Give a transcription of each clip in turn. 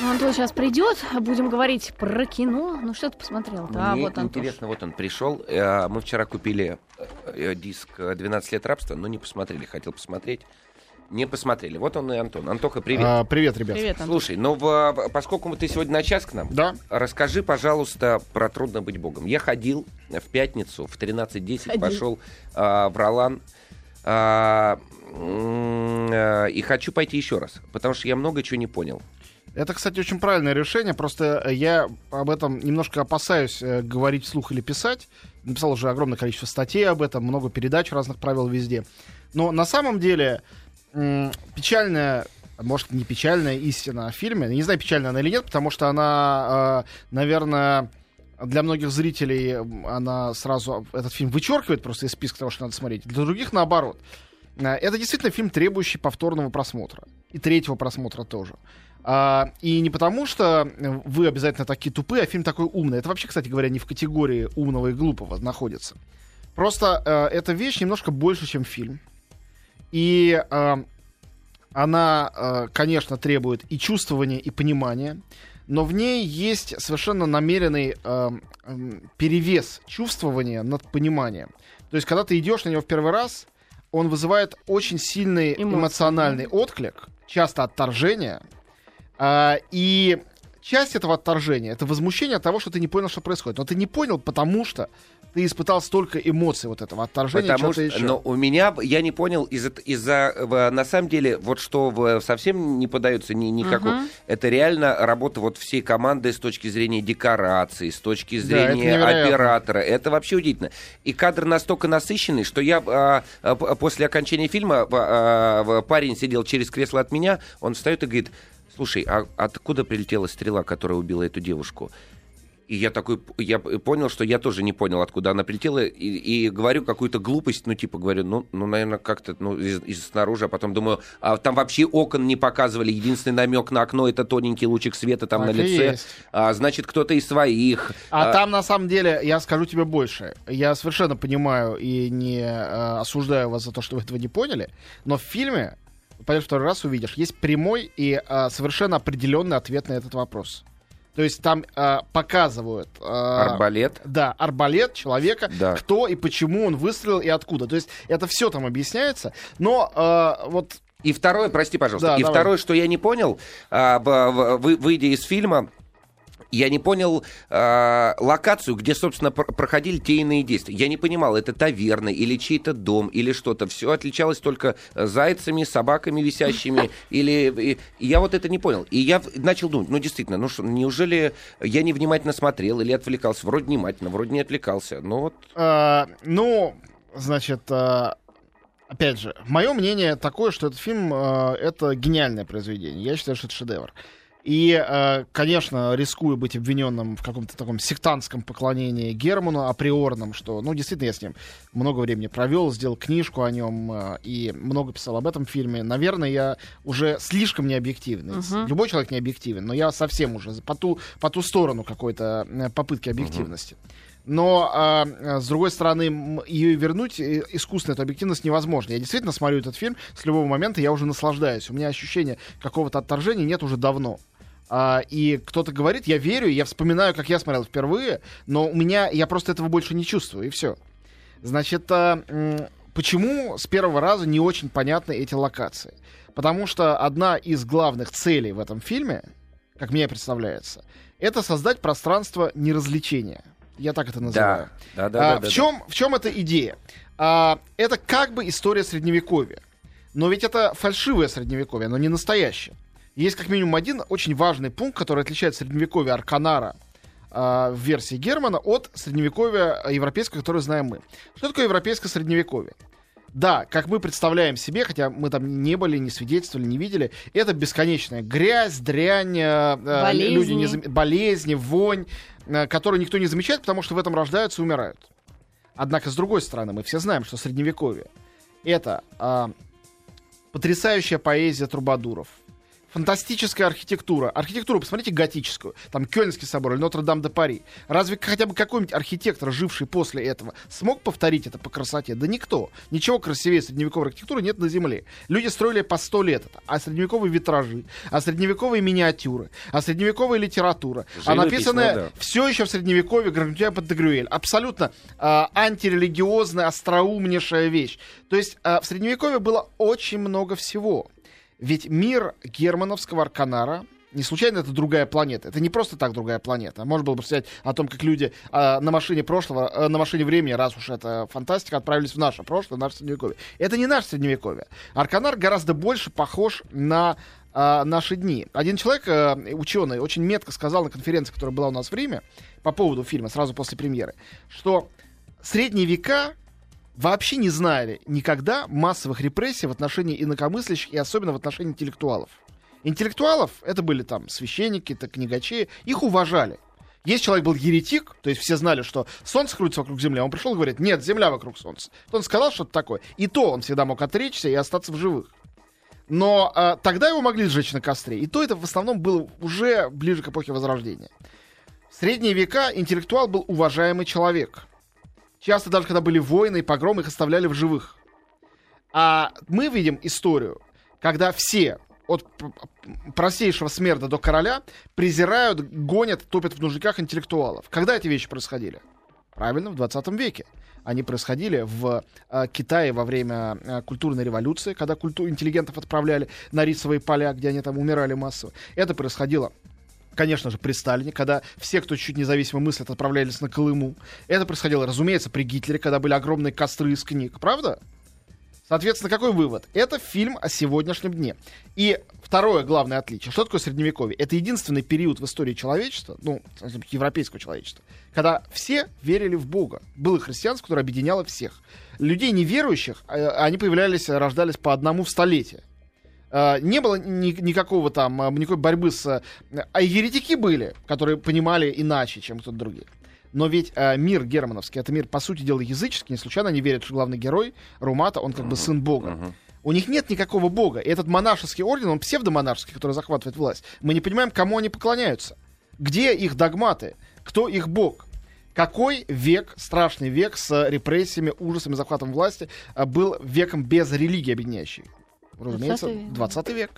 Ну, Антон сейчас придет, будем говорить про кино. Ну, что ты посмотрел-то? А, Мне вот Антош. интересно, вот он пришел. Э, Мы вчера купили э, диск э, «12 лет рабства», но не посмотрели. Хотел посмотреть. Не посмотрели. Вот он и Антон. Антоха, привет. А, привет, ребят. Привет, Антон. Слушай, ну в- поскольку ты сегодня на час к нам, Да. расскажи, пожалуйста, про «Трудно быть богом». Я ходил в пятницу в 13.10, Ходил. пошел а, в Ролан. а, и хочу пойти еще раз, потому что я много чего не понял. Это, кстати, очень правильное решение. Просто э, я об этом немножко опасаюсь э, говорить вслух или писать. Написал уже огромное количество статей об этом, много передач разных правил везде. Но на самом деле м, печальная, может, не печальная истина о фильме. Не знаю, печальная она или нет, потому что она, э, наверное, для многих зрителей она сразу этот фильм вычеркивает просто из списка того, что надо смотреть. Для других наоборот. Э, Это действительно фильм, требующий повторного просмотра. И третьего просмотра тоже. А, и не потому, что э, вы обязательно такие тупые, а фильм такой умный. Это вообще, кстати говоря, не в категории умного и глупого находится. Просто э, эта вещь немножко больше, чем фильм. И э, она, э, конечно, требует и чувствования, и понимания. Но в ней есть совершенно намеренный э, м, перевес чувствования над пониманием. То есть, когда ты идешь на него в первый раз, он вызывает очень сильный Эмоции, эмоциональный отклик, часто отторжение. А, и часть этого отторжения это возмущение от того, что ты не понял, что происходит. Но ты не понял, потому что ты испытал столько эмоций вот этого отторжения, Потому что, еще. но у меня, я не понял, из-за, в- на самом деле, вот что совсем не подается ни, никакой, Мгм. это реально работа вот всей команды с точки зрения декорации, с точки это зрения невероятно. оператора. Это вообще удивительно. И кадр настолько насыщенный, что я а, а, после окончания фильма а, а, парень сидел через кресло от меня, он встает и говорит, слушай, а откуда прилетела стрела, которая убила эту девушку? И я такой, я понял, что я тоже не понял, откуда она прилетела, и, и говорю какую-то глупость, ну, типа, говорю, ну, ну наверное, как-то, ну, из, из снаружи, а потом думаю, а там вообще окон не показывали, единственный намек на окно — это тоненький лучик света там Так на лице, есть. а, значит, кто-то из своих. А, там, на самом деле, я скажу тебе больше. Я совершенно понимаю и не э, осуждаю вас за то, что вы этого не поняли, но в фильме, пойдешь второй раз увидишь, есть прямой и э, совершенно определенный ответ на этот вопрос. То есть там э, показывают... э, Арбалет. Да, арбалет человека, Да. кто и почему он выстрелил и откуда. То есть это все там объясняется. Но э, вот И второе, прости, пожалуйста, Да, и давай. второе, что я не понял, а, вы- выйдя из фильма, я не понял а, локацию, где, собственно, пр- проходили те иные действия. Я не понимал, это таверна или чей-то дом или что-то. Все отличалось только зайцами, собаками висящими. Или и- я вот это не понял. И я начал думать, ну действительно, ну что, неужели я невнимательно смотрел или отвлекался? Вроде внимательно, вроде не отвлекался. Ну вот Э, ну, значит, э, опять же, мое мнение такое, что этот фильм э, это гениальное произведение. Я считаю, что это шедевр. И, э, конечно, рискую быть обвиненным в каком-то таком сектантском поклонении Герману, априорном, что, ну, действительно, я с ним много времени провел, сделал книжку о нем э, и много писал об этом фильме. Наверное, я уже слишком необъективный. Мгм. Любой человек не объективен, но я совсем уже по ту, по ту сторону какой-то э, попытки объективности. Но, а, а, с другой стороны, ее вернуть э, искусственно, эту объективность невозможно. Я действительно смотрю этот фильм, с любого момента я уже наслаждаюсь. У меня ощущения какого-то отторжения нет уже давно. А, и кто-то говорит, я верю, я вспоминаю, как я смотрел впервые, но у меня, я просто этого больше не чувствую, и все. Значит, а, почему с первого раза не очень понятны эти локации? Потому что одна из главных целей в этом фильме, как мне представляется, это создать пространство неразвлечения. Я так это называю. да, да, да. А, да, в, да. чем, в чем эта идея? А, это как бы история средневековья. Но ведь это фальшивое средневековье, оно не настоящее. Есть как минимум один очень важный пункт, который отличает средневековье Арканара а, в версии Германа от средневековья европейского, которое знаем мы. Что такое европейское средневековье? Да, как мы представляем себе, хотя мы там не были, не свидетельствовали, не видели, это бесконечная грязь, дрянь, э, э, Болезни. люди не зам- болезни, вонь, э, которую никто не замечает, потому что в этом рождаются и умирают. Однако, с другой стороны, мы все знаем, что средневековье это а, потрясающая поэзия трубадуров, фантастическая архитектура. Архитектуру, посмотрите, готическую. Там Кёльнский собор или Нотр-Дам-де-Пари. Разве хотя бы какой-нибудь архитектор, живший после этого, смог повторить это по красоте? Да никто. Ничего красивее средневековой архитектуры нет на Земле. Люди строили по сто лет это. А средневековые витражи, а средневековые миниатюры, а средневековая литература, а Живопись, написанное ну да. все еще в средневековье Грандюя под Дегрюэль. Абсолютно а, антирелигиозная, остроумнейшая вещь. То есть а, в средневековье было очень много всего. Ведь мир германовского Арканара не случайно это другая планета. Это не просто так другая планета. Можно было бы сказать о том, как люди а, на машине прошлого, а, на машине времени, раз уж это фантастика, отправились в наше прошлое, в наше средневековье. Это не наше средневековье. Арканар гораздо больше похож на а, наши дни. Один человек, а, ученый, очень метко сказал на конференции, которая была у нас в Риме, по поводу фильма, сразу после премьеры, что средние века вообще не знали никогда массовых репрессий в отношении инакомыслящих и особенно в отношении интеллектуалов. Интеллектуалов, это были там священники, это книгачи, их уважали. Если человек был еретик, то есть все знали, что Солнце крутится вокруг Земли, а он пришел и говорит, нет, Земля вокруг Солнца. Он сказал что-то такое. И то он всегда мог отречься и остаться в живых. Но а, тогда его могли сжечь на костре. И то это в основном было уже ближе к эпохе Возрождения. В средние века интеллектуал был уважаемый человек. Часто даже когда были войны и погромы, их оставляли в живых. А мы видим историю, когда все, от простейшего смерда до короля, презирают, гонят, топят в нужниках интеллектуалов. Когда эти вещи происходили? Правильно, в 20 веке. Они происходили в э, Китае во время э, культурной революции, когда культу- интеллигентов отправляли на рисовые поля, где они там умирали массово. Это происходило конечно же, при Сталине, когда все, кто чуть независимо мыслят, отправлялись на Колыму. Это происходило, разумеется, при Гитлере, когда были огромные костры из книг. Правда? Соответственно, какой вывод? Это фильм о сегодняшнем дне. И второе главное отличие. Что такое средневековье? Это единственный период в истории человечества, ну, европейского человечества, когда все верили в Бога. Было христианство, которое объединяло всех. Людей неверующих, э, они появлялись, рождались по одному в столетие. Э, Не было ни- никакого там, э, никакой борьбы с... А еретики были, которые понимали иначе, чем кто-то другие. Но ведь э, мир германовский, это мир, по сути дела, языческий. Не случайно они верят, что главный герой Румата, он как бы сын бога. У них нет никакого бога. И этот монашеский орден, он псевдомонашеский, который захватывает власть. Мы не понимаем, кому они поклоняются. Где их догматы? Кто их бог? Какой век, страшный век с репрессиями, ужасами, захватом власти был веком без религии объединяющей? Разумеется, 20 век. 20 век.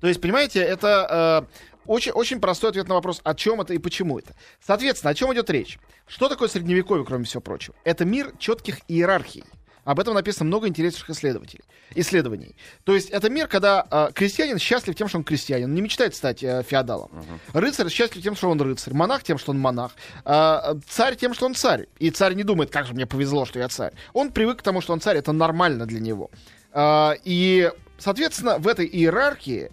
То есть, понимаете, это э, очень, очень простой ответ на вопрос, о чем это и почему это. Соответственно, о чем идет речь? Что такое средневековье, кроме всего прочего? Это мир четких иерархий. Об этом написано много интересных исследователей, исследований. То есть это мир, когда э, крестьянин счастлив тем, что он крестьянин, он не мечтает стать э, феодалом. Рыцарь счастлив тем, что он рыцарь. Монах тем, что он монах. А, царь тем, что он царь. И царь не думает, как же мне повезло, что я царь. Он привык к тому, что он царь, это нормально для него. А, и, соответственно, в этой иерархии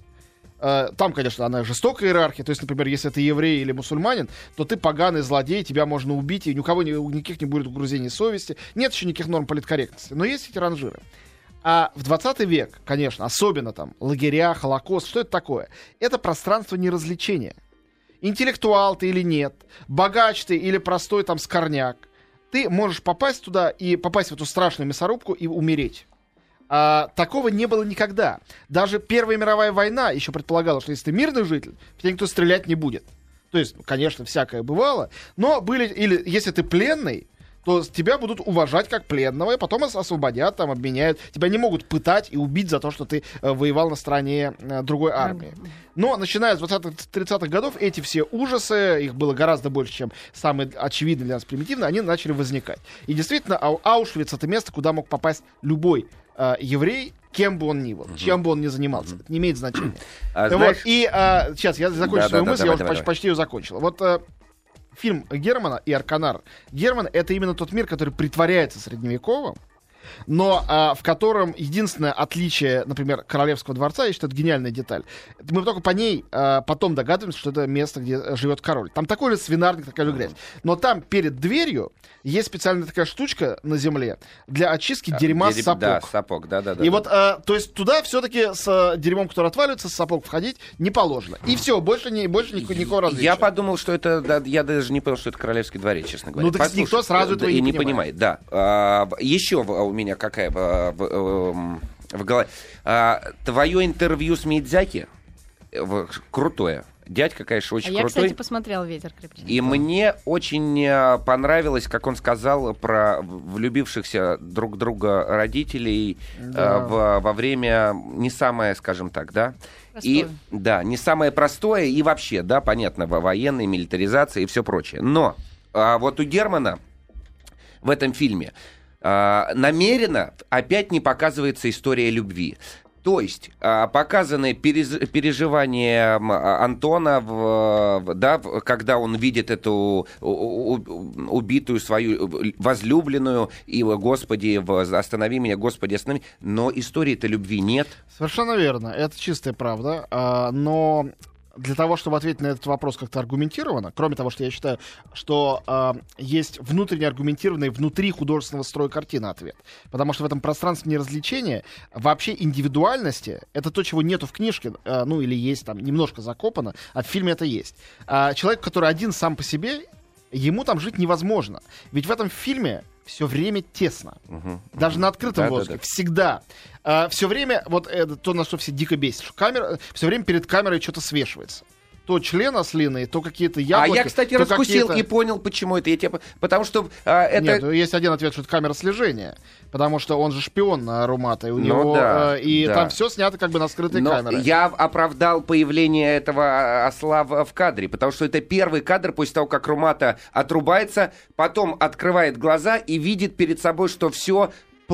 э, там, конечно, она жестокая иерархия. То есть, например, если ты еврей или мусульманин, то ты поганый злодей, тебя можно убить, и ни у кого ни- никаких не будет угрызений совести. Нет еще никаких норм политкорректности. Но есть эти ранжиры. А в 20 век, конечно, особенно там лагеря, Холокост, что это такое? Это пространство неразличения. Интеллектуал ты или нет, богач ты или простой там скорняк, ты можешь попасть туда и попасть в эту страшную мясорубку и умереть. А, такого не было никогда. Даже Первая мировая война еще предполагала, что если ты мирный житель, в тебя никто стрелять не будет. То есть, ну, конечно, всякое бывало, но были, или если ты пленный, то тебя будут уважать как пленного, и потом ос- освободят, там, обменяют. Тебя не могут пытать и убить за то, что ты э, воевал на стороне э, другой армии. Но начиная с 20-30-х годов эти все ужасы, их было гораздо больше, чем самые очевидные для нас примитивные, они начали возникать. И действительно, Ау- Аушвиц это место, куда мог попасть любой э, еврей, кем бы он ни был, чем бы он ни занимался. Это не имеет значения. А Вот, знаешь, и а, сейчас я закончу свою Да-да-да, мысль, давай, я уже давай, почти, почти ее закончил. Вот э, фильм Германа и Арканар. Герман это именно тот мир, который притворяется средневековым, но а, в котором единственное отличие, например, Королевского дворца, я считаю, это гениальная деталь. Мы только по ней а, потом догадываемся, что это место, где живет король. Там такой же свинарник, такая же грязь. Но там перед дверью есть специальная такая штучка на земле для очистки дерьма с дерев- сапог. Да, сапог, да, да, да. И да. вот, э, то есть туда все-таки с э, дерьмом, который отваливается, с сапог входить не положено. И все, больше, не, больше никакого, никакого различия. Я подумал, что это, да, я даже не понял, что это королевский дворец, честно говоря. Ну, так Послушай, никто сразу э, этого и не не понимает. Да. А, еще у меня какая а, в, эм, в голове. А, твое интервью с Мидзяки в- крутое. Дядька, конечно, А очень я, крутой. кстати, посмотрел «Ветер крепче». И мне очень э, понравилось, как он сказал про влюбившихся друг в друга родителей э, Да. в- во время не самое, скажем так, да. И Простое. да, не самое простое и вообще, да, понятно, во- военной милитаризация и все прочее. Но а, вот у Германа в этом фильме а, намеренно опять не показывается история любви. То есть а, показаны переживания а, Антона, да, когда он видит эту убитую свою возлюбленную, и, Господи, останови меня, Господи, останови. Но истории-то любви нет. Совершенно верно, это чистая правда. А, но для того, чтобы ответить на этот вопрос как-то аргументированно, кроме того, что я считаю, что а, есть внутренне аргументированный внутри художественного строя картины ответ. Потому что в этом пространстве неразвлечения вообще индивидуальности это то, чего нету в книжке, а, ну или есть там немножко закопано, а в фильме это есть. А, человек, который один сам по себе, ему там жить невозможно. Ведь в этом фильме все время тесно. Мгм. Даже на открытом Да, да, воздухе. да. Всегда. все время, вот это то, на что все дико бесит, что камера, все время перед камерой что-то свешивается. То член ослиный, то какие-то яблоки. а я, кстати, раскусил и понял, почему это. Я тебе... Потому что а, это... Нет, есть один ответ, что это камера слежения. Потому что он же шпион на Румата, и у Ну него да, э, и да. там все снято как бы на скрытой Но камере. я оправдал появление этого осла в, в кадре, потому что это первый кадр после того, как Румата отрубается, потом открывает глаза и видит перед собой, что все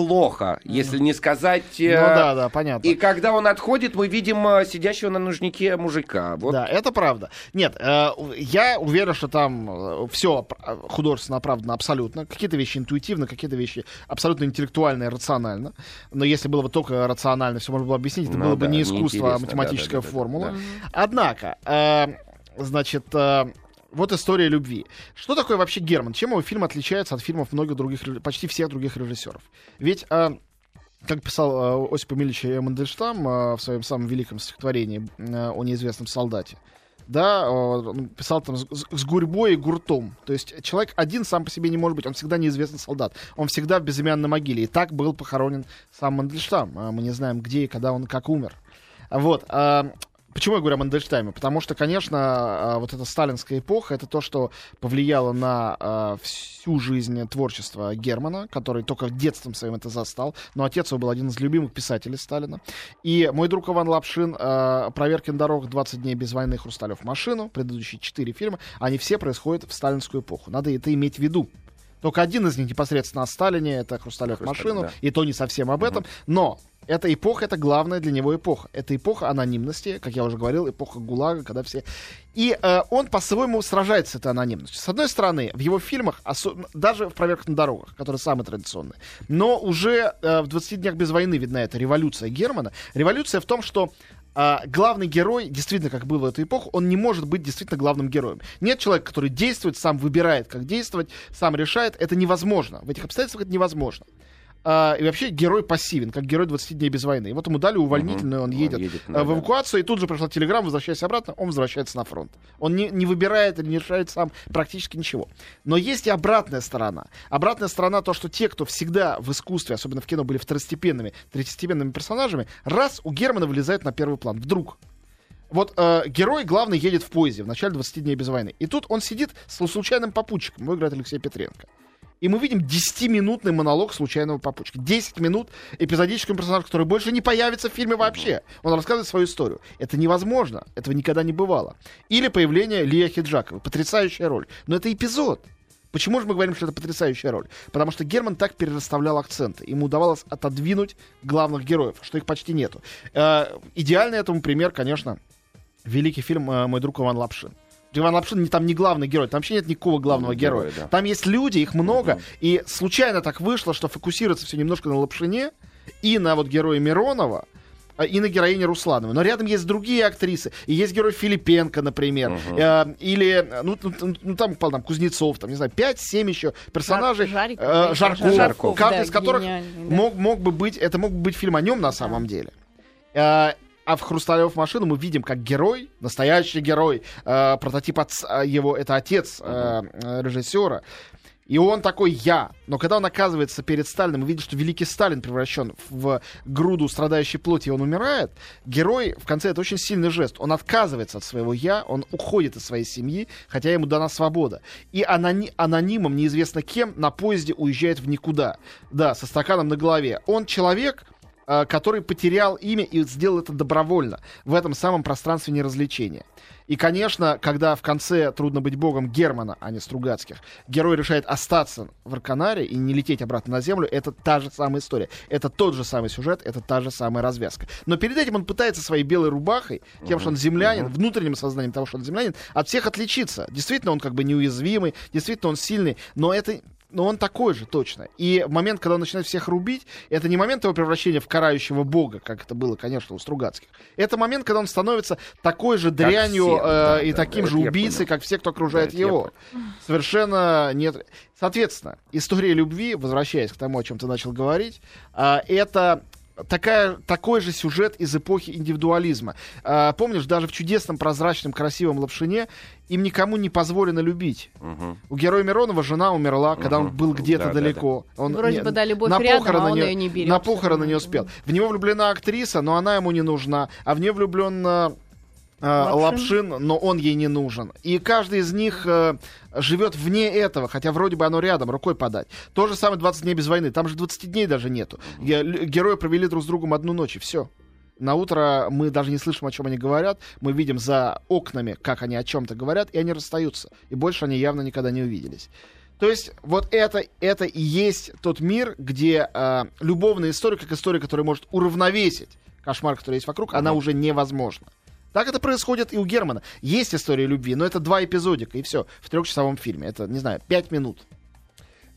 плохо, если не сказать... Ну э, да, да, понятно. И когда он отходит, мы видим э, сидящего на нужнике мужика. Вот. Да, это правда. Нет, э, я уверен, что там все художественно оправдано абсолютно. Какие-то вещи интуитивно, какие-то вещи абсолютно интеллектуально и рационально. Но если было бы только рационально, все можно было объяснить, это Ну было бы да, не искусство, а математическая да, да, да, формула. да. Однако, значит, вот история любви. Что такое вообще Герман? Чем его фильм отличается от фильмов многих других, почти всех других режиссеров? Ведь э, как писал э, Осип Эмильевич Мандельштам э, в своем самом великом стихотворении э, о неизвестном солдате, да, он писал там с, с- гурьбой и гуртом. То есть человек один сам по себе не может быть, он всегда неизвестный солдат. Он всегда в безымянной могиле. И так был похоронен сам Мандельштам. А Мы не знаем, где и когда он как умер. Вот. а, Почему я говорю о Мандельштаме? Потому что, конечно, а, вот эта сталинская эпоха, это то, что повлияло на а, всю жизнь творчества Германа, который только детством своим это застал. Но отец его был один из любимых писателей Сталина. И мой друг Иван Лапшин, а, «Проверки на дорогах», «20 дней без войны», «Хрусталев машину», предыдущие четыре фильма, они все происходят в сталинскую эпоху. Надо это иметь в виду. Только один из них непосредственно о Сталине, это «Хрусталев Хрусталев, машину», да. и то не совсем об этом. Но эта эпоха, это главная для него эпоха. Это эпоха анонимности, как я уже говорил, эпоха ГУЛАГа, когда все... И э, он по-своему сражается с этой анонимностью. С одной стороны, в его фильмах, осо- даже в «Проверках на дорогах», которые самые традиционные, но уже э, в «20 днях без войны» видна эта революция Германа. Революция в том, что а, главный герой, действительно, как было в эту эпоху, он не может быть действительно главным героем. Нет человека, который действует, сам выбирает, как действовать, сам решает. Это невозможно. В этих обстоятельствах это невозможно. А, и вообще герой пассивен, как герой 20 дней без войны. И вот ему дали увольнительную, он Он едет, едет, да, в да. эвакуацию, и тут же пришла телеграмма, возвращайся обратно, он возвращается на фронт. Он не, не выбирает или не решает сам практически ничего. Но есть и обратная сторона. Обратная сторона то, что те, кто всегда в искусстве, особенно в кино, были второстепенными, третьестепенными персонажами, раз у Германа вылезают на первый план. Вдруг. Вот э, герой главный едет в поезде в начале 20 дней без войны. И тут он сидит с случайным попутчиком. Его играет Алексей Петренко. И мы видим 10-минутный монолог случайного попутчика. 10 минут эпизодического персонажа, который больше не появится в фильме вообще. Он рассказывает свою историю. Это невозможно. Этого никогда не бывало. Или появление Лия Хиджакова. Потрясающая роль. Но это эпизод. Почему же мы говорим, что это потрясающая роль? Потому что Герман так перерасставлял акценты. Ему удавалось отодвинуть главных героев, что их почти нету. Э, идеальный этому пример, конечно, великий фильм э, «Мой друг Иван Лапшин». Иван Лапшин не, там не главный герой, там вообще нет никакого главного Ну, героя. героя, да. Там есть люди, их много, и случайно так вышло, что фокусируется все немножко на Лапшине и на вот герое Миронова, а, и на героине Руслановой. Но рядом есть другие актрисы. И есть герой Филипенко, например. Э, или, ну, ну, ну, ну, там, там, Кузнецов, там, не знаю, 5-7 еще персонажей. Жар- э, Жарков, Жарков, каждый да, из которых мог, мог бы быть, это мог бы быть фильм о нем на самом деле. Э, а в «Хрусталев машину» мы видим, как герой, настоящий герой, э, прототип отца, его, это отец э, э, режиссера, И он такой «я». Но когда он оказывается перед Сталином и видит, что великий Сталин превращен в груду страдающей плоти, и он умирает, герой в конце это очень сильный жест. Он отказывается от своего «я», он уходит из своей семьи, хотя ему дана свобода. И анони- анонимом, неизвестно кем, на поезде уезжает в никуда. Да, со стаканом на голове. Он человек, э, который потерял имя и сделал это добровольно в этом самом пространстве неразличения. И, конечно, когда в конце «Трудно быть богом» Германа, а не Стругацких, герой решает остаться в Арканаре и не лететь обратно на Землю, это та же самая история. Это тот же самый сюжет, это та же самая развязка. Но перед этим он пытается своей белой рубахой, тем, что он землянин, внутренним сознанием того, что он землянин, от всех отличиться. Действительно, он как бы неуязвимый, действительно, он сильный, но это но он такой же точно. И момент, когда он начинает всех рубить, это не момент его превращения в карающего бога, как это было, конечно, у Стругацких. Это момент, когда он становится такой же дрянью все, э, да, и да, таким да, же убийцей, как все, кто окружает Да, его. Совершенно нет. Соответственно, история любви, возвращаясь к тому, о чем ты начал говорить, а, это такая, такой же сюжет из эпохи индивидуализма. А, помнишь, даже в чудесном, прозрачном, красивом Лапшине им никому не позволено любить. Мгм. У героя Миронова жена умерла, когда он был где-то Да, да, далеко. Он Вроде не- бы, да, любовь на рядом, похороны а он не- ее не берет. На похороны не успел. В него влюблена актриса, но она ему не нужна. А в нее влюблен э, Лапшин. Лапшин, но он ей не нужен. И каждый из них э, живет вне этого, хотя вроде бы оно рядом, рукой подать. То же самое 20 дней без войны. Там же 20 дней даже нету. Герои провели друг с другом одну ночь, и все. На утро мы даже не слышим, о чем они говорят. Мы видим за окнами, как они о чем-то говорят, и они расстаются. И больше они явно никогда не увиделись. То есть вот это, это и есть тот мир, где э, любовная история, как история, которая может уравновесить кошмар, который есть вокруг, она уже невозможна. Так это происходит и у Германа. Есть история любви, но это два эпизодика, и все, в трехчасовом фильме. Это, не знаю, пять минут.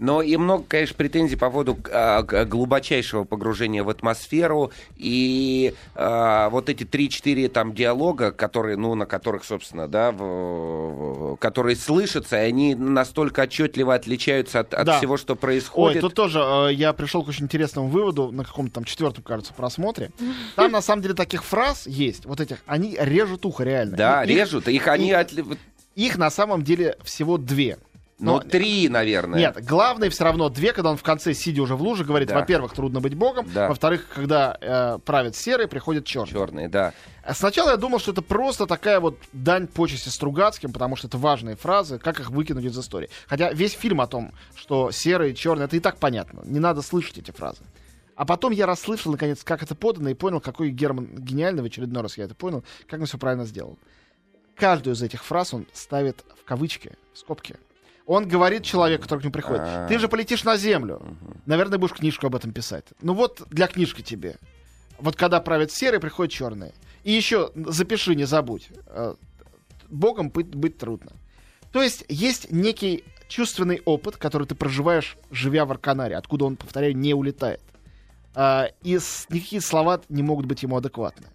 Но и много, конечно, претензий по поводу а, глубочайшего погружения в атмосферу и а, вот эти 3-4 там диалога, которые, ну, на которых, собственно, да, в- в- которые слышатся, и они настолько отчетливо отличаются от, от Да. всего, что Ой, происходит. тут тоже э, я пришел к очень интересному выводу на каком-то там четвертом, кажется, просмотре. Там, на самом деле, таких фраз есть, вот этих, они режут ухо реально. Да, И- их- режут, их они... и- отли- вот, Их на самом деле всего две. Ну, Но- три, наверное. Нет, главное все равно две, когда он в конце, сидя уже в луже, говорит, Да. во-первых, трудно быть богом, Да. во-вторых, когда э, правит серый, приходит черный. Черные, да. А Сначала я думал, что это просто такая вот дань почести Стругацким, потому что это важные фразы, как их выкинуть из истории. Хотя весь фильм о том, что серый и черный, это и так понятно. Не надо слышать эти фразы. А потом я расслышал, наконец, как это подано, и понял, какой Герман гениальный, в очередной раз я это понял, как он все правильно сделал. Каждую из этих фраз он ставит в кавычки, в скобки. Он говорит человеку, который к нему приходит, А. ты же полетишь на землю. Наверное, будешь книжку об этом писать. Ну вот для книжки тебе. Вот когда правят серые, приходят черные. И еще запиши, не забудь. э, Богом быть, быть трудно. То есть есть некий чувственный опыт, который ты проживаешь, живя в Арканаре, откуда он, повторяю, не улетает. А, и никакие слова не могут быть ему адекватны.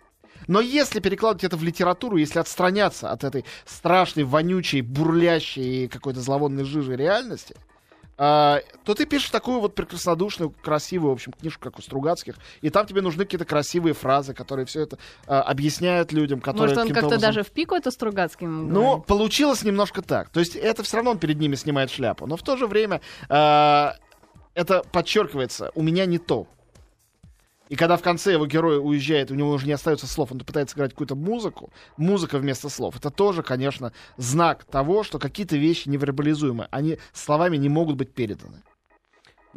Но если перекладывать это в литературу, если отстраняться от этой страшной, вонючей, бурлящей какой-то зловонной жижи реальности, а, то ты пишешь такую вот прекраснодушную, красивую, в общем, книжку, как у Стругацких, и там тебе нужны какие-то красивые фразы, которые все это а, объясняют людям, которые Может, он как-то образом- даже в пику это Стругацким ну, говорит? получилось немножко так. То есть это все равно он перед ними снимает шляпу. Но в то же время э, это подчеркивается, у меня не то. И когда в конце его герой уезжает, у него уже не остается слов, он пытается играть какую-то музыку, музыка вместо слов, это тоже, конечно, знак того, что какие-то вещи невербализуемы, они словами не могут быть переданы.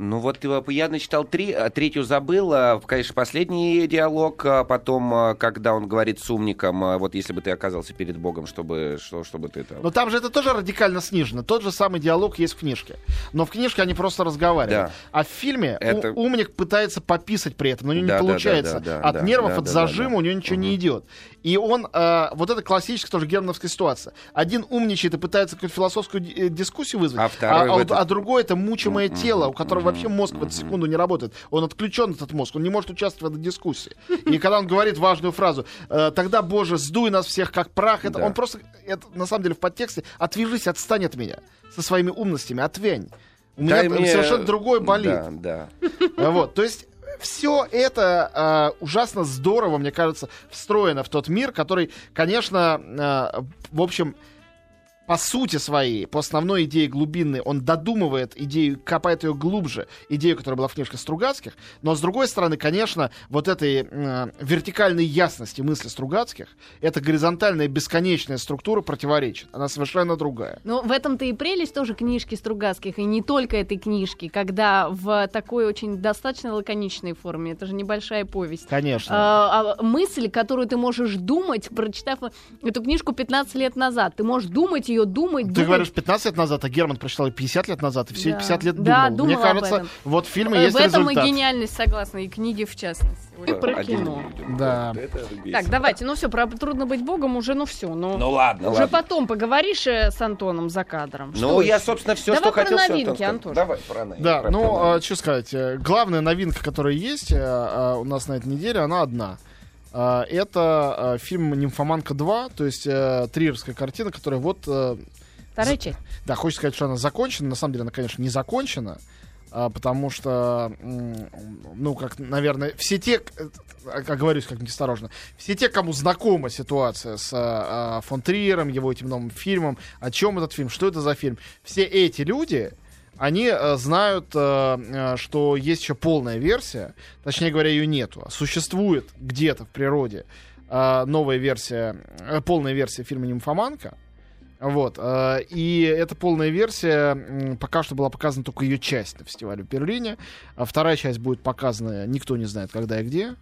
Ну вот э, я начитал три, а третью забыл. а, Конечно, последний диалог, а потом, а, когда он говорит с умником, вот если бы ты оказался перед Богом, чтобы, что, чтобы ты там... Но там же это тоже радикально снижено. Тот же самый диалог есть в книжке. Но в книжке они просто разговаривают. Да. А в фильме Это- умник пытается пописать при этом, но у него Да, не да, получается. да, да, да, от да, нервов, да, от да, зажима да, у него ничего не идет. И он, э, вот это классическая тоже германовская ситуация. Один умничает и пытается какую-то философскую э, дискуссию вызвать, А а, этот- а другой это мучимое Мгм, тело, у которого вообще мозг в эту секунду не работает. Он отключен, этот мозг, он не может участвовать в этой дискуссии. И когда он говорит важную фразу, э, тогда, Боже, сдуй нас всех как прах, это Да. он просто, это, на самом деле в подтексте, отвяжись, отстань от меня со своими умностями, отвянь. У меня Дай мне- совершенно другой болит. Да, да. А Вот, то есть все это а, ужасно здорово, мне кажется, встроено в тот мир, который, конечно, а, в общем, по сути своей, по основной идее глубинной, он додумывает идею, копает ее глубже, идею, которая была в книжке Стругацких. Но, с другой стороны, конечно, вот этой э, вертикальной ясности мысли Стругацких, эта горизонтальная бесконечная структура противоречит. Она совершенно другая. Ну, в этом-то и прелесть тоже книжки Стругацких, и не только этой книжки, когда в такой очень достаточно лаконичной форме, это же небольшая повесть, Конечно. а, а, мысль, которую ты можешь думать, прочитав эту книжку 15 лет назад. Ты можешь думать ее, думать, Ты думать. говоришь 15 лет назад, а Герман прочитал ее 50 лет назад, и все Да. 50 лет думал. Да, Мне думал об кажется, этом. вот в фильме Э, есть в этом результат. и гениальность, согласна, и книги в частности. Ой, про Один кино. людям. Да. Так, давайте, ну все, про трудно быть богом уже, ну все, ну. Ну ладно, уже ладно. потом поговоришь э, с Антоном за кадром. Ну, Что я, собственно, все, Давай что про хотел, всё, новинки, Антон. Давай, про новинки. Да, про- ну, про а, что сказать, э, главная новинка, которая есть э, э, у нас на этой неделе, она одна. А, Это э, фильм «Нимфоманка 2», то есть э, триерская картина, которая вот... э, Вторая часть. Да, хочется сказать, что она закончена. На самом деле она, конечно, не закончена. а, Потому что, ну, как, наверное, все те, э, оговорюсь как-нибудь осторожно, все те, кому знакома ситуация с а, фон Триером, его этим новым фильмом, о чем этот фильм, что это за фильм, все эти люди, они э, знают, э, э, что есть еще полная версия, точнее говоря, ее нету. Существует где-то в природе новая версия, полная версия фильма «Нимфоманка», вот. И эта полная версия пока что была показана только ее часть на фестивале в Берлине. А вторая часть будет показана, никто не знает, когда и где.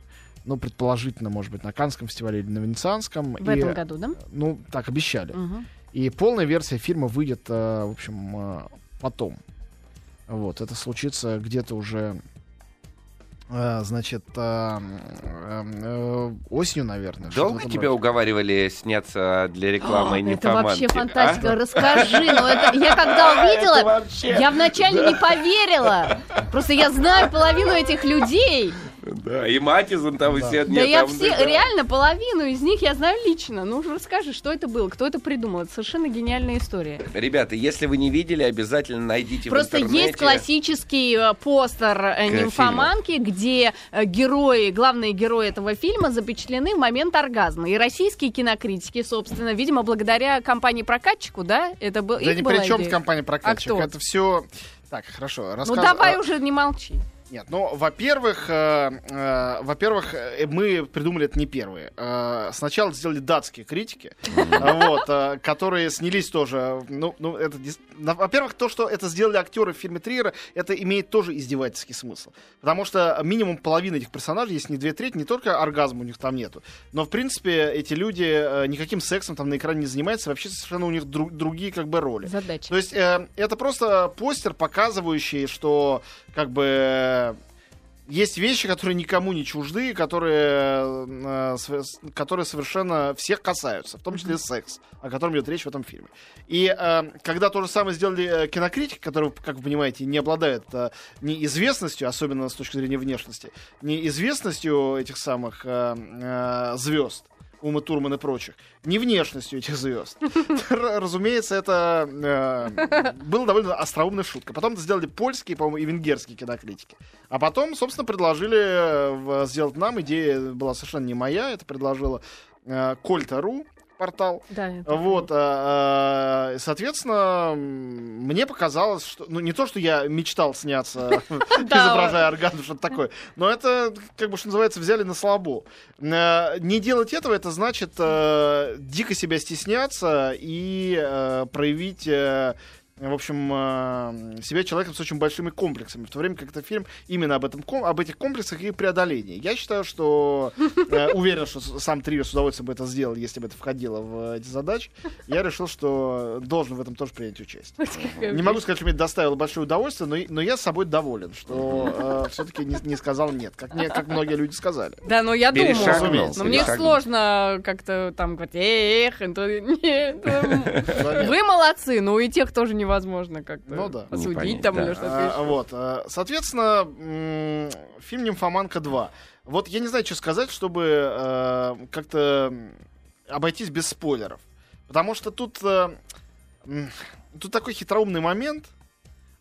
Ну, предположительно, может быть, на Канском фестивале или на Венецианском. В И, этом году, да? Ну, так обещали. Мгм. И полная версия фильма выйдет, в общем, потом. Вот, это случится где-то уже, э, значит, э, э, осенью, наверное. Долго тебя роде. уговаривали сняться для рекламы О, Это «Нимфоманки», вообще фантастика. а? Расскажи. Ну, это я когда Это увидела, вообще- я вначале не поверила. Просто я знаю половину этих людей. Да, и Матизон там, и все... Да нет, я там, все, да. реально половину из них я знаю лично. Ну, уже расскажи, что это было, кто это придумал. Это совершенно гениальная история. Ребята, если вы не видели, обязательно найдите Просто в интернете. есть классический э, постер э, нимфоманки, где э, герои, главные герои этого фильма запечатлены в момент оргазма. И российские кинокритики, собственно, видимо, благодаря компании-прокатчику, да, это был Да ни при чем идея. компания прокатчик. А кто? Это все. Так, хорошо. Ну рассказ- давай а, уже не молчи. Нет, ну, во-первых, э, э, во-первых, э, мы придумали это не первые. Э, сначала сделали датские критики, э, вот, э, которые снялись тоже. Ну, ну, это, во-первых, то, что это сделали актеры в фильме Триера, это имеет тоже издевательский смысл. Потому что минимум половина этих персонажей, если не две трети, не только оргазма у них там нету, но, в принципе, эти люди э, никаким сексом там на экране не занимаются, вообще совершенно у них дру- другие как бы роли. Задача. То есть э, это просто постер, показывающий, что как бы есть вещи, которые никому не чужды, которые, э, которые совершенно всех касаются, в том числе секс, о котором идет речь в этом фильме. И э, когда то же самое сделали э, кинокритики, которые, как вы понимаете, не обладают э, ни известностью, особенно с точки зрения внешности, ни известностью этих самых э, э, звезд, Ума Турман и прочих, не внешностью этих звезд. Разумеется, это э, было довольно остроумной шуткой. Потом это сделали польские, по-моему, и венгерские кинокритики. А потом, собственно, предложили э, сделать нам. Идея была совершенно не моя. Это предложила э, Кольта.ру портал. Да, Вот, а, а, соответственно, мне показалось, что, ну, не то, что я мечтал сняться, изображая оргазм, что-то такое, но это, как бы, что называется, взяли на слабо. Э, Не делать этого, это значит э, дико себя стесняться и проявить в общем, э, себя человеком с очень большими комплексами, в то время как это фильм именно об, этом, об этих комплексах и преодолении. Я считаю, что э, уверен, что сам Триер с удовольствием бы это сделал, если бы это входило в э, эти задачи. Я решил, что должен в этом тоже принять участие. Не могу сказать, что мне это доставило большое удовольствие, но, но я с собой доволен, что все-таки не, не сказал нет, как, мне, как многие люди сказали. Да, но я думаю, но мне перешагнул. сложно как-то там говорить, эх, нет, вы молодцы, но и тех тоже невозможно как-то Ну да. осудить Непонятно, там да. или что-то А, еще. вот, а, соответственно, м, фильм «Нимфоманка 2». Вот я не знаю, что сказать, чтобы э, как-то обойтись без спойлеров. Потому что тут, э, тут такой хитроумный момент,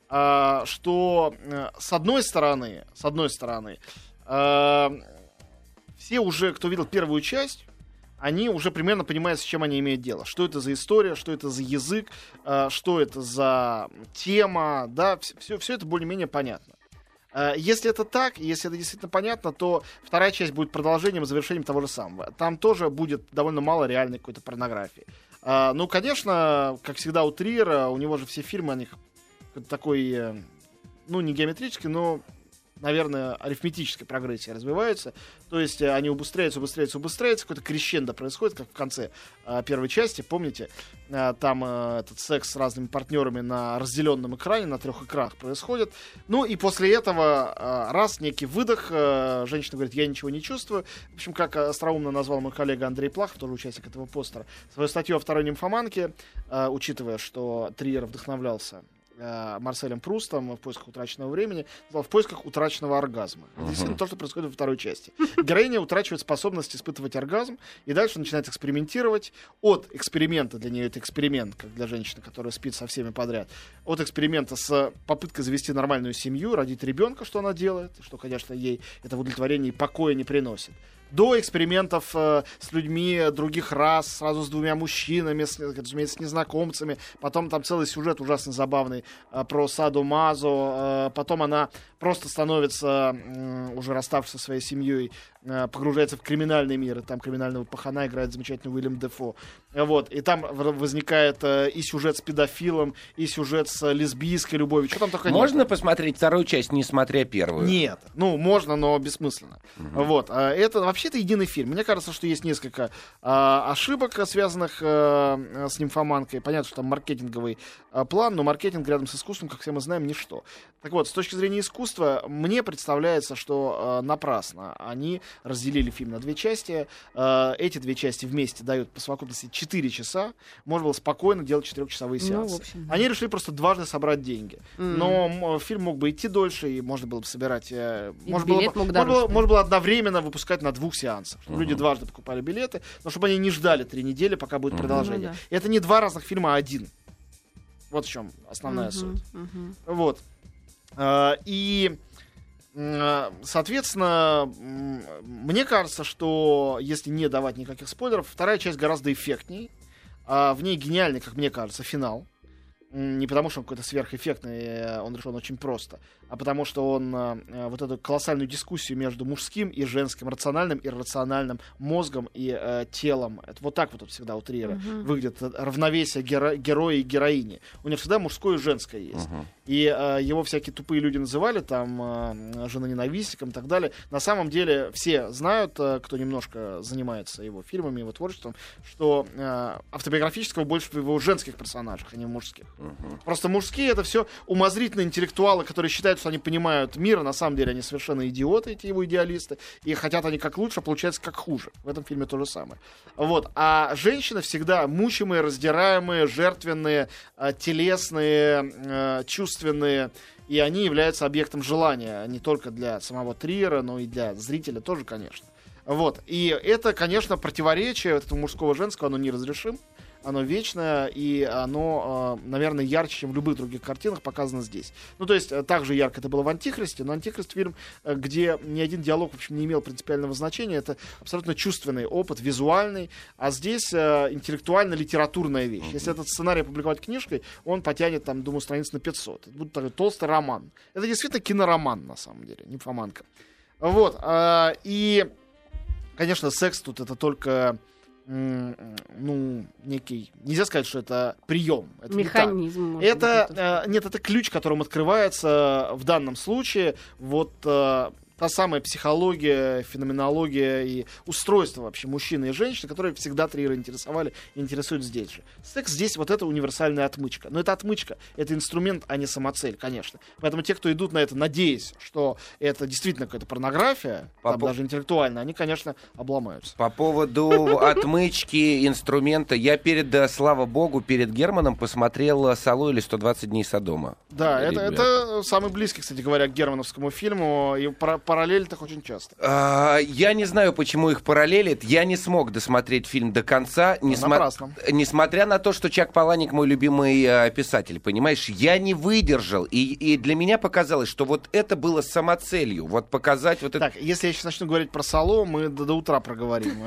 а, что э, с одной стороны, с одной стороны, э, все уже, кто видел первую часть, они уже примерно понимают, с чем они имеют дело. Что это за история, что это за язык, э, что это за тема, да, все, все это более-менее понятно. Э, если это так, если это действительно понятно, то вторая часть будет продолжением завершением того же самого. Там тоже будет довольно мало реальной какой-то порнографии. Э, ну, конечно, как всегда у Триера, у него же все фильмы, они такой, ну, не геометрический, но наверное, арифметической прогрессии развиваются. То есть э, они убыстряются, убыстряются, убыстряются. Какой-то крещендо происходит, как в конце э, первой части. Помните, э, там этот секс с разными партнерами на разделенном экране, на трех экранах происходит. Ну и после этого раз некий выдох, женщина говорит, я ничего не чувствую. В общем, как остроумно назвал мой коллега Андрей Плахов, тоже участник этого постера, свою статью о второй нимфоманке, учитывая, что Триер вдохновлялся э, Марселем Прустом в поисках утраченного времени, в поисках утраченного оргазма. Uh-huh. Действительно, то, что происходит во второй части. Героиня утрачивает способность испытывать оргазм, и дальше начинает экспериментировать. От эксперимента, для нее это эксперимент, как для женщины, которая спит со всеми подряд, от эксперимента с попыткой завести нормальную семью, родить ребенка, что она делает, что, конечно, ей это удовлетворение и покоя не приносит до экспериментов э, с людьми других рас, сразу с двумя мужчинами, с, с незнакомцами. Потом там целый сюжет ужасно забавный э, про Саду Мазу. Э, потом она просто становится, э, уже расставшись со своей семьей, э, погружается в криминальный мир. И там криминального пахана играет замечательный Уильям Дефо. Вот. И там возникает э, и сюжет с педофилом, и сюжет с лесбийской любовью. Что там только Можно нет. посмотреть вторую часть, не смотря первую? Нет. Ну, можно, но бессмысленно. Угу. Вот. Это вообще это единый фильм. Мне кажется, что есть несколько а, ошибок, связанных а, с нимфоманкой. Понятно, что там маркетинговый а, план, но маркетинг рядом с искусством, как все мы знаем, ничто. Так вот, с точки зрения искусства, мне представляется, что а, напрасно они разделили фильм на две части. А, эти две части вместе дают по совокупности 4 часа. Можно было спокойно делать 4-часовые ну, сеансы. Ну, общем, Они решили просто дважды собрать деньги. Mm. Но фильм мог бы идти дольше, и можно было бы собирать... Э, можно, было, мог можно, было, можно было одновременно выпускать на двух сеансов. Чтобы uh-huh. люди дважды покупали билеты, но чтобы они не ждали три недели, пока будет uh-huh. продолжение. Ну, да. И это не два разных фильма, а один. Вот в чем основная uh-huh. суть. Uh-huh. Вот. А, и Соответственно, мне кажется, что если не давать никаких спойлеров, вторая часть гораздо эффектней. А в ней гениальный, как мне кажется, финал. Не потому, что он какой-то сверхэффектный, э, он решен очень просто, а потому что он э, э, вот эту колоссальную дискуссию между мужским и женским, рациональным и рациональным мозгом и э, телом. Это вот так вот тут всегда у Триера uh-huh. выглядит равновесие геро- героя и героини. У него всегда мужское и женское есть. Uh-huh. И э, его всякие тупые люди называли там э, женоненавистником и так далее. На самом деле все знают, э, кто немножко занимается его фильмами, его творчеством, что э, автобиографического больше в его женских персонажах, а не в мужских. Uh-huh. Просто мужские это все умозрительные интеллектуалы, которые считают, что они понимают мир, а на самом деле они совершенно идиоты, эти его идеалисты, и хотят они как лучше, а получается как хуже. В этом фильме то же самое. Вот. А женщины всегда мучимые, раздираемые, жертвенные, э, телесные, э, чувственные, и они являются объектом желания не только для самого Триера, но и для зрителя тоже, конечно. Вот. И это, конечно, противоречие этого мужского-женского, оно неразрешим оно вечное, и оно, а, наверное, ярче, чем в любых других картинах показано здесь. Ну, то есть, э, также ярко это было в «Антихристе», но «Антихрист» фильм, э, где ни один диалог, в общем, не имел принципиального значения, это абсолютно чувственный опыт, визуальный, а здесь э, интеллектуально-литературная вещь. Если этот сценарий опубликовать книжкой, он потянет, там, думаю, страниц на 500. Это будет такой толстый роман. Это действительно кинороман, на самом деле, не фоманка. Вот, и, конечно, секс тут это только ну, некий, нельзя сказать, что это прием. Это Механизм. Не это, э, нет, это ключ, которым открывается в данном случае вот э, та самая психология, феноменология и устройство вообще мужчины и женщины, которые всегда Триера интересовали интересуют здесь же. Секс здесь вот это универсальная отмычка. Но это отмычка, это инструмент, а не самоцель, конечно. Поэтому те, кто идут на это, надеясь, что это действительно какая-то порнография, По там, по... даже интеллектуальная, они, конечно, обломаются. По поводу отмычки инструмента, я перед, э, слава богу, перед Германом посмотрел «Салу» или «120 дней Содома». Да, это, это самый близкий, кстати говоря, к германовскому фильму. И про, параллелит их очень часто. А, я не знаю, почему их параллелит. Я не смог досмотреть фильм до конца, несма- Напрасно. несмотря на то, что Чак Паланик мой любимый э, писатель, понимаешь, я не выдержал, и, и для меня показалось, что вот это было самоцелью, вот показать вот это. Так, если я сейчас начну говорить про Сало, мы до, до утра проговорим.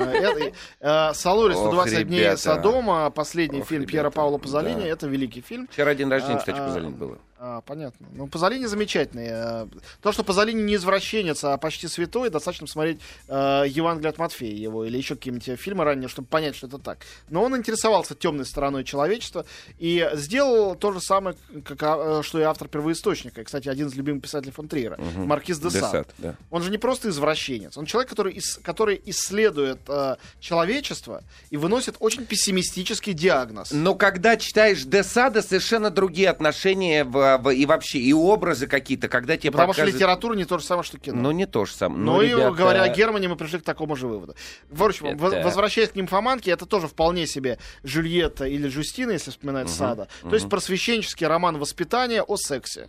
Сало или Ох, 120 дней. Содома, последний фильм Пьера Паула Пазолини, это великий фильм. Вчера день рождения, А, кстати, а, Пазолини было. А, понятно. Ну, Пазолини замечательный. Э, То, что Пазолини не извращенец, а почти святой, достаточно посмотреть э, Евангелие от Матфея его или еще какие-нибудь фильмы ранее, чтобы понять, что это так. Но он интересовался темной стороной человечества и сделал то же самое, как, а, э, что и автор первоисточника. И, кстати, один из любимых писателей фон Триера, Маркиз де Сад. Десад, да. Он же не просто извращенец, он человек, который, ис- который исследует э, человечество и выносит очень пессимистический диагноз. Но когда читаешь Десада, совершенно другие отношения в- и вообще, и образы какие-то, когда тебе Потому что показывают- литература не то же самое, что кино. Ну, не то же самое. Ну, и ребята, говоря о Германе, мы пришли к такому же выводу. В общем, Это- воз- возвращаясь к нимфоманке, это тоже вполне себе Жюльетта или Жюстина, если вспоминать Сада. То есть просвещенческий роман воспитания о сексе.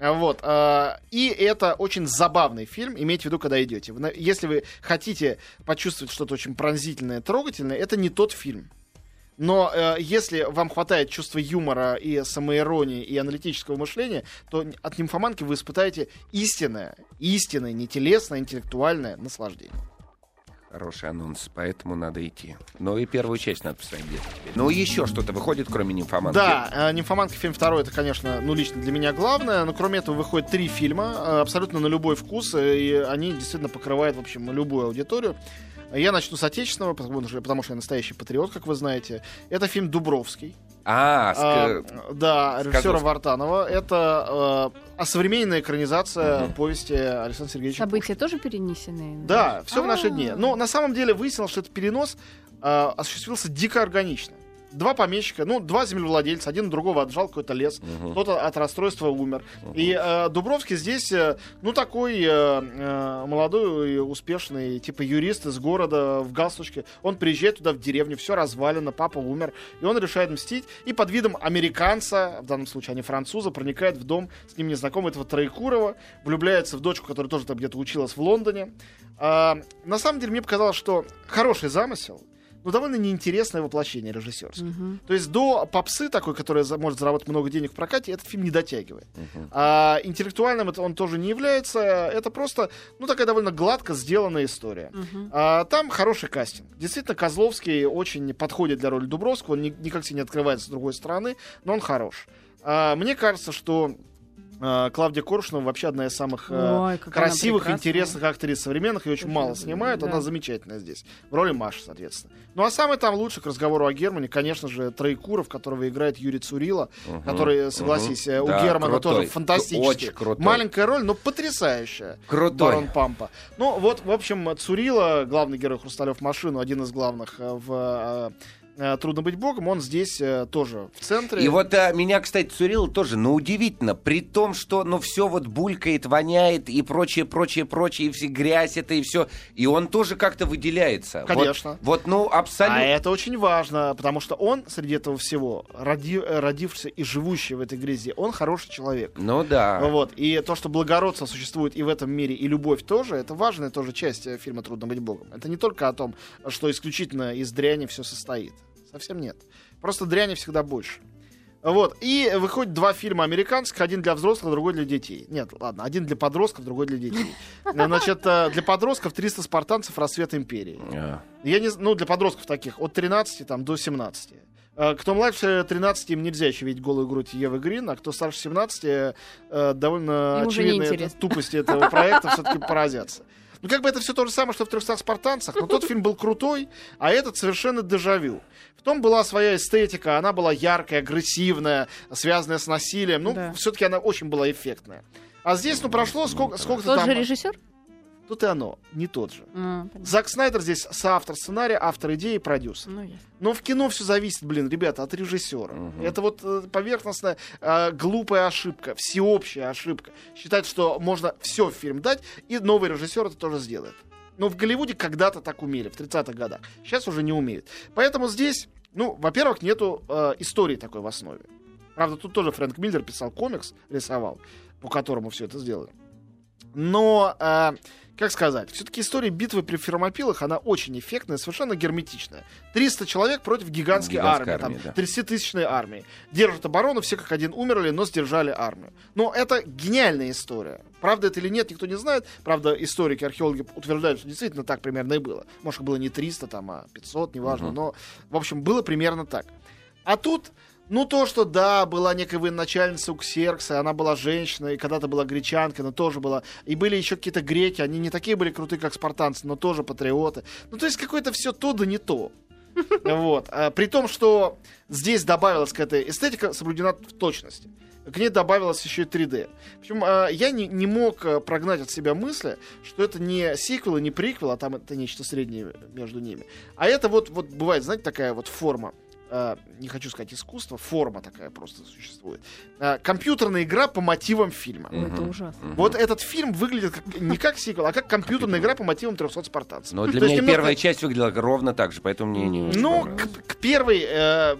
А, Вот. а, И это очень забавный фильм, имейте в виду, когда идете. Если вы хотите почувствовать что-то очень пронзительное, трогательное, это не тот фильм. Но э, если вам хватает чувства юмора и самоиронии и аналитического мышления, то от нимфоманки вы испытаете истинное, истинное, не телесное, а интеллектуальное наслаждение. Хороший анонс, поэтому надо идти. Ну и первую часть надо посмотреть. Ну еще что-то выходит, кроме нимфоманки? Да, э, «Нимфоманка» фильм второй, это, конечно, ну, лично для меня главное, но кроме этого выходит три фильма, э, абсолютно на любой вкус, э, и они действительно покрывают, в общем, любую аудиторию. Я начну с отечественного, потому что, потому что я настоящий патриот, как вы знаете. Это фильм «Дубровский». А, ск- А, да, режиссера. Вартанова. Это э, современная экранизация повести Александра Сергеевича События тоже перенесены? Да, все в наши А. дни. Но на самом деле выяснилось, что этот перенос э, осуществился дико органично. Два помещика, ну, два землевладельца, один другого отжал какой-то лес, кто-то от расстройства умер. И э, Дубровский здесь, э, ну, такой э, э, молодой успешный, типа юрист из города в галстучке. Он приезжает туда в деревню, все развалено, папа умер, и он решает мстить. И под видом американца, в данном случае, а не француза, проникает в дом с ним незнакомого этого Троекурова, влюбляется в дочку, которая тоже там где-то училась в Лондоне. А, на самом деле, мне показалось, что хороший замысел, но довольно неинтересное воплощение режиссерское. Мгм. То есть до попсы такой, которая может заработать много денег в прокате, этот фильм не дотягивает. А интеллектуальным это он тоже не является. Это просто, ну, такая довольно гладко сделанная история. Мгм. А, там хороший кастинг. Действительно, Козловский очень подходит для роли Дубровского. Он ни- никак себе не открывается с другой стороны, но он хорош. А, мне кажется, что Клавдия Коршунова вообще одна из самых э, Ой, красивых, интересных актрис современных. Ее очень мало снимают. да. Она замечательная здесь. В роли Маши, соответственно. Ну а самый там лучший к разговору о Германе, конечно же, Троекуров, которого играет Юрий Цурила, Мгм, который, согласись, э, у Да, Германа крутой, тоже фантастический. очень крутой. Маленькая роль, но потрясающая. Крутой. Барон Пампа. Ну, вот, в общем, Цурила, главный герой Хрусталев машину, один из главных э, в э, э, Трудно быть богом, он здесь э, тоже в центре. И вот а, меня, кстати, Цурил тоже, ну, удивительно, при том, что, ну, все вот булькает, воняет и прочее, прочее, прочее, и все грязь это и все, и он тоже как-то выделяется. Вот- Конечно. Вот, ну, А абсолютно. это очень важно, потому что он, среди этого всего, роди- э, родившийся и живущий в этой грязи, он хороший человек. Ну да. Вот. И то, что благородство существует и в этом мире, и любовь тоже, это важная тоже часть э, фильма «Трудно быть богом». Это не только о том, что исключительно из дряни все состоит. Совсем нет. Просто дряни всегда больше. Вот. И выходит два фильма американских, один для взрослых, другой для детей. Нет, ладно, один для подростков, другой для детей. Значит, э, для подростков 300 спартанцев «Рассвет империи». А. Я не, ну, для подростков таких, от 13 там, до 17. Э, Кто младше 13, им нельзя еще видеть голую грудь Евы Грин, а кто старше 17, э, довольно это тупости этого проекта все-таки поразятся. Ну, как бы это все то же самое, что в 300 спартанцах, но тот фильм был крутой, а этот совершенно дежавю. В том была своя эстетика, она была яркая, агрессивная, связанная с насилием. Ну, Да. все-таки она очень была эффектная. А здесь, ну, прошло сколько, сколько-то там... же режиссер? Тут и оно, не тот же. А, понятно. Зак Снайдер здесь соавтор сценария, автор идеи продюсер. Ну, ясно. Но в кино все зависит, блин, ребята, от режиссера. Мгм. Это вот э, поверхностная, э, глупая ошибка, всеобщая ошибка. Считать, что можно все в фильм дать, и новый режиссер это тоже сделает. Но в Голливуде когда-то так умели, в 30-х годах. Сейчас уже не умеют. Поэтому здесь, ну, во-первых, нету э, истории такой в основе. Правда, тут тоже Фрэнк Миллер писал комикс, рисовал, по которому все это сделали. Но, э, как сказать, все-таки история битвы при Фермопилах, она очень эффектная, совершенно герметичная. 300 человек против гигантской Гигантской армии, армии, там, да. 30-тысячной армии. Держат оборону, все как один умерли, но сдержали армию. Но это гениальная история. Правда это или нет, никто не знает. Правда, историки, археологи утверждают, что действительно так примерно и было. Может, было не 300, там, а 500, неважно. Мгм. Но, в общем, было примерно так. А тут ну, то, что, да, была некая военачальница у Ксеркса, она была женщина, и когда-то была гречанка, но тоже была. И были еще какие-то греки, они не такие были крутые, как спартанцы, но тоже патриоты. Ну, то есть какое-то все то да не то. Вот. А, При том, что здесь добавилась какая-то эстетика, соблюдена в точности. К ней добавилось еще и 3D. Причем а, я не, не мог а, прогнать от себя мысли, что это не сиквел и не приквел, а там это нечто среднее между ними. А это вот, вот бывает, знаете, такая вот форма. А, не хочу сказать искусство, форма такая просто существует. А, компьютерная игра по мотивам фильма. Ой, это ужасно. Вот этот фильм выглядит как, не как сиквел, а как компьютерная игра по мотивам 300 спартанцев. Но для То меня немного- первая часть выглядела ровно так же, поэтому мне не Ну, к, к первой, э,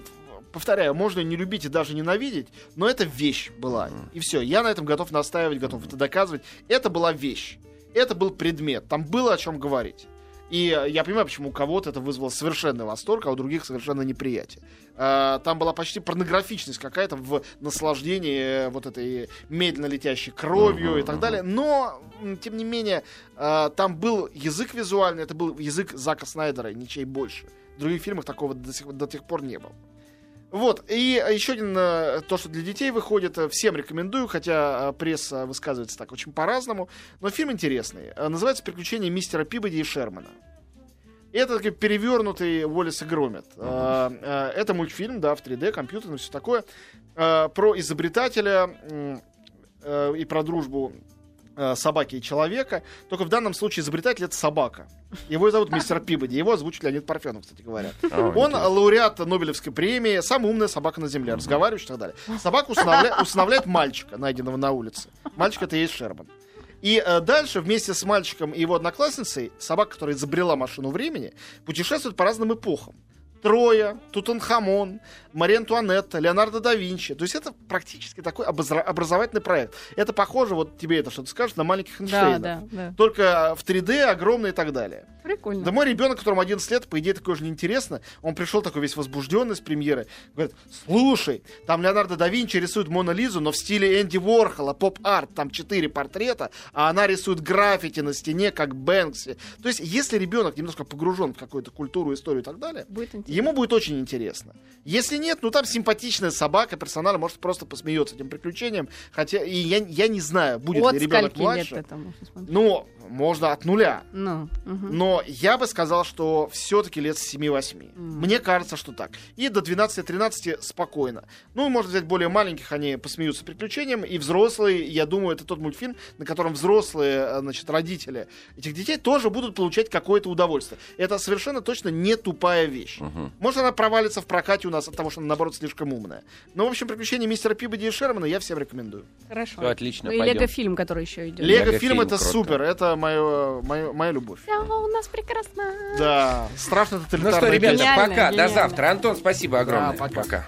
повторяю, можно не любить и даже ненавидеть, но это вещь была. И все, я на этом готов настаивать, готов это доказывать. Это была вещь. Это был предмет. Там было о чем говорить. И э, я понимаю, почему у кого-то это вызвало совершенный восторг, а у других совершенно неприятие. Э, Там была почти порнографичность какая-то в наслаждении э, вот этой медленно летящей кровью Мгм, и так мгм. далее. Но, тем не менее, там был язык визуальный, это был язык Зака Снайдера, ничей больше. В других фильмах такого до сих, до тех пор не было. Вот, и еще один, э, то, что для детей выходит, э, всем рекомендую, хотя э, пресса высказывается так очень по-разному, но фильм интересный. Называется «Приключения мистера Пибоди и Шермана». Это такой перевернутый Уоллес и Громит. Э, Это мультфильм, да, в 3D, компьютерный, все такое, про изобретателя и про дружбу собаки и человека. Только в данном случае изобретатель это собака. Его зовут мистер Пибоди. Его озвучит Леонид Парфенов, кстати говоря. А, Он лауреат Нобелевской премии, самая умная собака на земле, разговаривающая и так далее. Собака усыновля- усыновляет мальчика, найденного на улице. Мальчик это и есть Шерман. И э, дальше вместе с мальчиком и его одноклассницей собака, которая изобрела машину времени, путешествует по разным эпохам. Троя, Тутанхамон, Мария Антуанетта, Леонардо да Винчи. То есть это практически такой образовательный проект. Это похоже, вот тебе это что-то скажет, на маленьких Да, Эйнштейнов. да, да. Только в 3D, огромный и так далее. Прикольно. Да мой ребенок, которому 11 лет, по идее, такое же неинтересно. Он пришел такой весь возбужденный с премьеры. Говорит, слушай, там Леонардо да Винчи рисует Мона Лизу, но в стиле Энди Уорхола, поп-арт, там четыре портрета, а она рисует граффити на стене, как Бэнкси. То есть, если ребенок немножко погружен в какую-то культуру, историю и так далее, Будет интересно. Ему будет очень интересно. Если нет, ну там симпатичная собака, персонал может просто посмеется этим приключением. Хотя, и я, я не знаю, будет От ли ребенок младше. лет это можно смотреть? Ну, можно от нуля. Ну, мгм. Но я бы сказал, что все-таки лет с 7-8. Мгм. Мне кажется, что так. И до 12-13 спокойно. Ну, можно взять более маленьких, они посмеются приключением. И взрослые, я думаю, это тот мультфильм, на котором взрослые, э, значит, родители этих детей тоже будут получать какое-то удовольствие. Это совершенно точно не тупая вещь. Мгм. Может, она провалится в прокате у нас от того, что она, наоборот, слишком умная. Но, в общем, приключения мистера Пибоди и Шермана я всем рекомендую. Хорошо. Всё, отлично, Ну и. Лего-фильм, который еще идет. Лего-фильм Лего-фильм, это круто. супер, это мое, мое, моя любовь. Всё у нас прекрасно. Да, страшно Ну тоталитарная что, ребята, Гениально, пока, до завтра. Антон, спасибо огромное. Да, пока. пока.